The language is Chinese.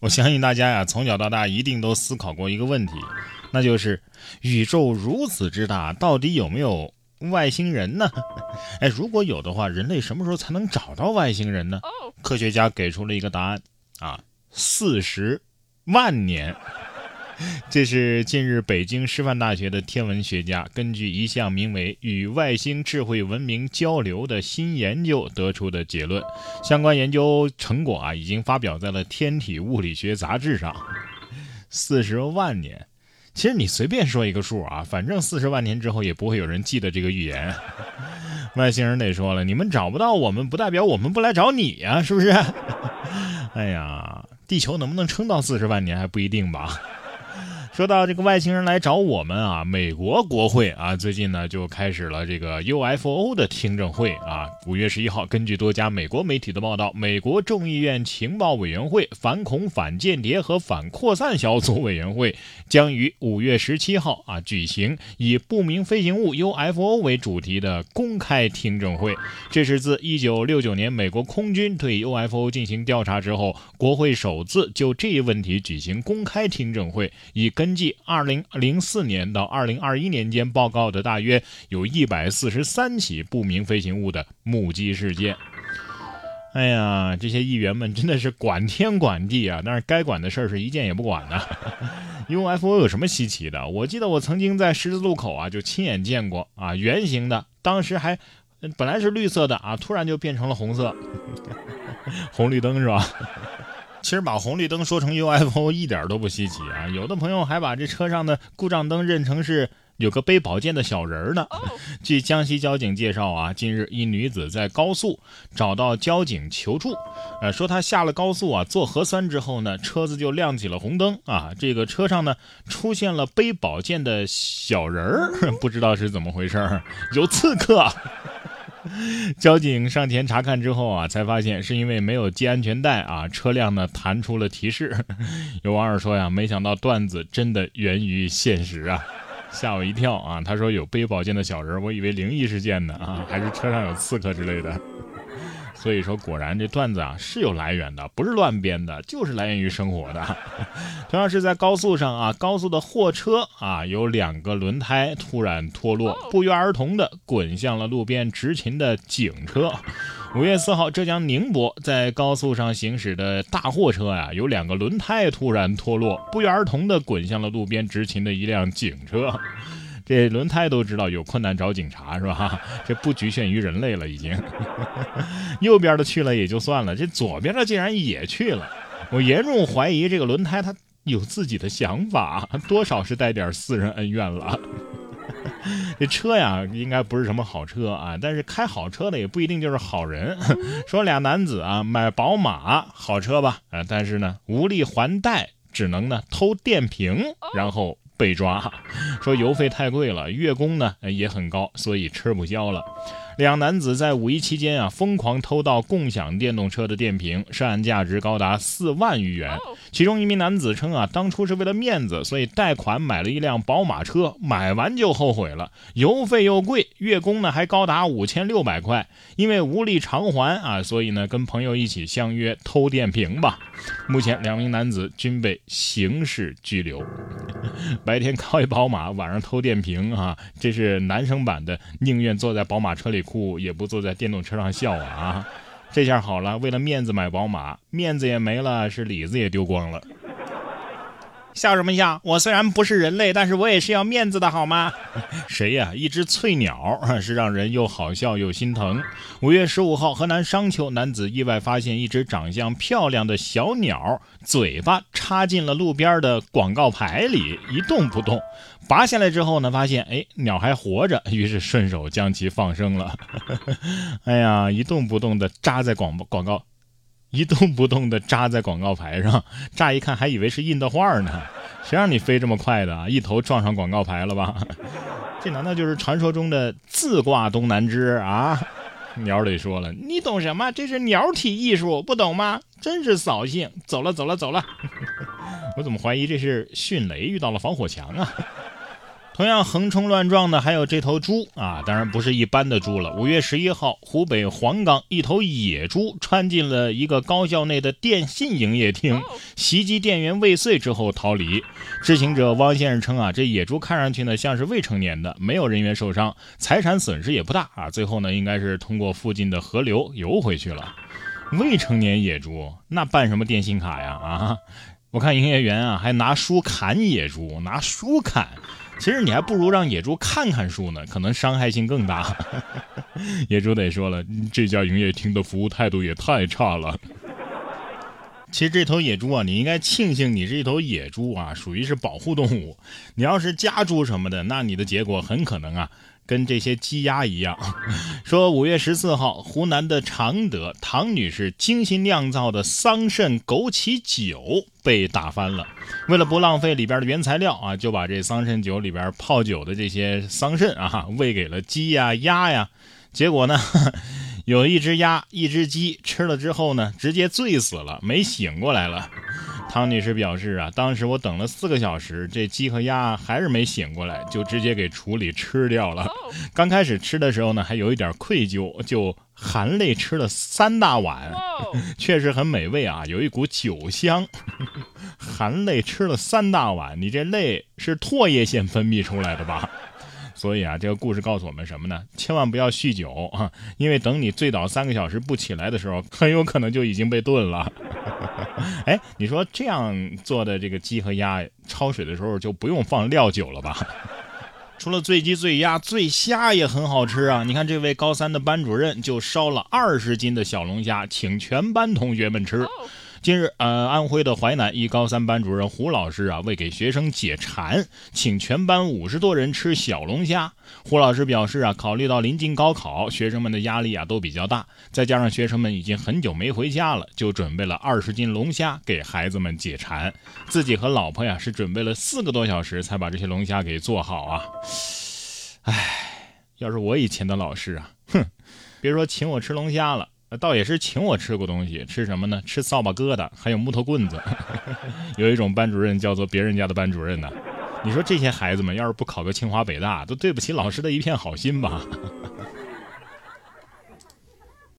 我相信大家呀，从小到大一定都思考过一个问题，那就是宇宙如此之大，到底有没有外星人呢？哎，如果有的话，人类什么时候才能找到外星人呢？科学家给出了一个答案啊，四十万年。这是近日北京师范大学的天文学家根据一项名为“与外星智慧文明交流”的新研究得出的结论。相关研究成果啊，已经发表在了《天体物理学杂志》上。四十万年，其实你随便说一个数啊，反正四十万年之后也不会有人记得这个预言。外星人得说了，你们找不到我们，不代表我们不来找你呀，是不是？哎呀，地球能不能撑到四十万年还不一定吧。说到这个外星人来找我们啊，美国国会啊最近呢就开始了这个 UFO 的听证会啊。五月十一号，根据多家美国媒体的报道，美国众议院情报委员会反恐、反间谍和反扩散小组委员会将于五月十七号啊举行以不明飞行物 UFO 为主题的公开听证会。这是自一九六九年美国空军对 UFO 进行调查之后，国会首次就这一问题举行公开听证会，以根根据二零零四年到二零二一年间报告的大约有一百四十三起不明飞行物的目击事件。哎呀，这些议员们真的是管天管地啊，但是该管的事儿是一件也不管呢。UFO 有什么稀奇的？我记得我曾经在十字路口啊就亲眼见过啊，圆形的，当时还本来是绿色的啊，突然就变成了红色，红绿灯是吧？其实把红绿灯说成 UFO 一点都不稀奇啊！有的朋友还把这车上的故障灯认成是有个背宝剑的小人呢。据江西交警介绍啊，近日一女子在高速找到交警求助，呃，说她下了高速啊，做核酸之后呢，车子就亮起了红灯啊，这个车上呢出现了背宝剑的小人儿，不知道是怎么回事，有刺客。交警上前查看之后啊，才发现是因为没有系安全带啊，车辆呢弹出了提示。有网友说呀，没想到段子真的源于现实啊，吓我一跳啊！他说有背宝剑的小人，我以为灵异事件呢啊，还是车上有刺客之类的。所以说，果然这段子啊是有来源的，不是乱编的，就是来源于生活的。同样是在高速上啊，高速的货车啊有两个轮胎突然脱落，不约而同的滚向了路边执勤的警车。五月四号，浙江宁波在高速上行驶的大货车啊，有两个轮胎突然脱落，不约而同的滚向了路边执勤的一辆警车。这轮胎都知道有困难找警察是吧？这不局限于人类了，已经。右边的去了也就算了，这左边的竟然也去了。我严重怀疑这个轮胎它有自己的想法，多少是带点私人恩怨了。这车呀，应该不是什么好车啊，但是开好车的也不一定就是好人。说俩男子啊买宝马好车吧，啊，但是呢无力还贷，只能呢偷电瓶，然后。被抓，说油费太贵了，月供呢也很高，所以吃不消了。两男子在五一期间啊，疯狂偷盗共享电动车的电瓶，涉案价值高达四万余元。其中一名男子称啊，当初是为了面子，所以贷款买了一辆宝马车，买完就后悔了，油费又贵，月供呢还高达五千六百块，因为无力偿还啊，所以呢跟朋友一起相约偷电瓶吧。目前两名男子均被刑事拘留。白天开宝马，晚上偷电瓶啊，这是男生版的，宁愿坐在宝马车里。哭也不坐在电动车上笑啊啊！这下好了，为了面子买宝马，面子也没了，是里子也丢光了。笑什么笑？我虽然不是人类，但是我也是要面子的，好吗？谁呀？一只翠鸟 是让人又好笑又心疼。五月十五号，河南商丘男子意外发现一只长相漂亮的小鸟，嘴巴插进了路边的广告牌里，一动不动。拔下来之后呢，发现哎，鸟还活着，于是顺手将其放生了。哎呀，一动不动的扎在广广告。一动不动地扎在广告牌上，乍一看还以为是印的画呢。谁让你飞这么快的啊？一头撞上广告牌了吧？这难道就是传说中的自挂东南枝啊？鸟得说了，你懂什么？这是鸟体艺术，不懂吗？真是扫兴！走了，走了，走了。我怎么怀疑这是迅雷遇到了防火墙啊？同样横冲乱撞的还有这头猪啊，当然不是一般的猪了。五月十一号，湖北黄冈一头野猪穿进了一个高校内的电信营业厅，袭击店员未遂之后逃离。知情者汪先生称啊，这野猪看上去呢像是未成年的，没有人员受伤，财产损失也不大啊。最后呢，应该是通过附近的河流游回去了。未成年野猪那办什么电信卡呀？啊，我看营业员啊还拿书砍野猪，拿书砍。其实你还不如让野猪看看书呢，可能伤害性更大。野猪得说了，这家营业厅的服务态度也太差了。其实这头野猪啊，你应该庆幸你是一头野猪啊，属于是保护动物。你要是家猪什么的，那你的结果很可能啊。跟这些鸡鸭一样，说五月十四号，湖南的常德唐女士精心酿造的桑葚枸杞酒被打翻了。为了不浪费里边的原材料啊，就把这桑葚酒里边泡酒的这些桑葚啊喂给了鸡呀鸭呀。结果呢，有一只鸭、一只鸡吃了之后呢，直接醉死了，没醒过来了。汤女士表示啊，当时我等了四个小时，这鸡和鸭还是没醒过来，就直接给处理吃掉了。刚开始吃的时候呢，还有一点愧疚，就含泪吃了三大碗，确实很美味啊，有一股酒香。含泪吃了三大碗，你这泪是唾液腺分泌出来的吧？所以啊，这个故事告诉我们什么呢？千万不要酗酒啊，因为等你醉倒三个小时不起来的时候，很有可能就已经被炖了。哎，你说这样做的这个鸡和鸭焯水的时候就不用放料酒了吧？除了醉鸡、醉鸭、醉虾也很好吃啊！你看这位高三的班主任就烧了二十斤的小龙虾，请全班同学们吃。近日，呃，安徽的淮南一高三班主任胡老师啊，为给学生解馋，请全班五十多人吃小龙虾。胡老师表示啊，考虑到临近高考，学生们的压力啊都比较大，再加上学生们已经很久没回家了，就准备了二十斤龙虾给孩子们解馋。自己和老婆呀是准备了四个多小时才把这些龙虾给做好啊。唉，要是我以前的老师啊，哼，别说请我吃龙虾了。倒也是请我吃过东西，吃什么呢？吃扫把疙瘩，还有木头棍子。有一种班主任叫做别人家的班主任呢。你说这些孩子们要是不考个清华北大，都对不起老师的一片好心吧？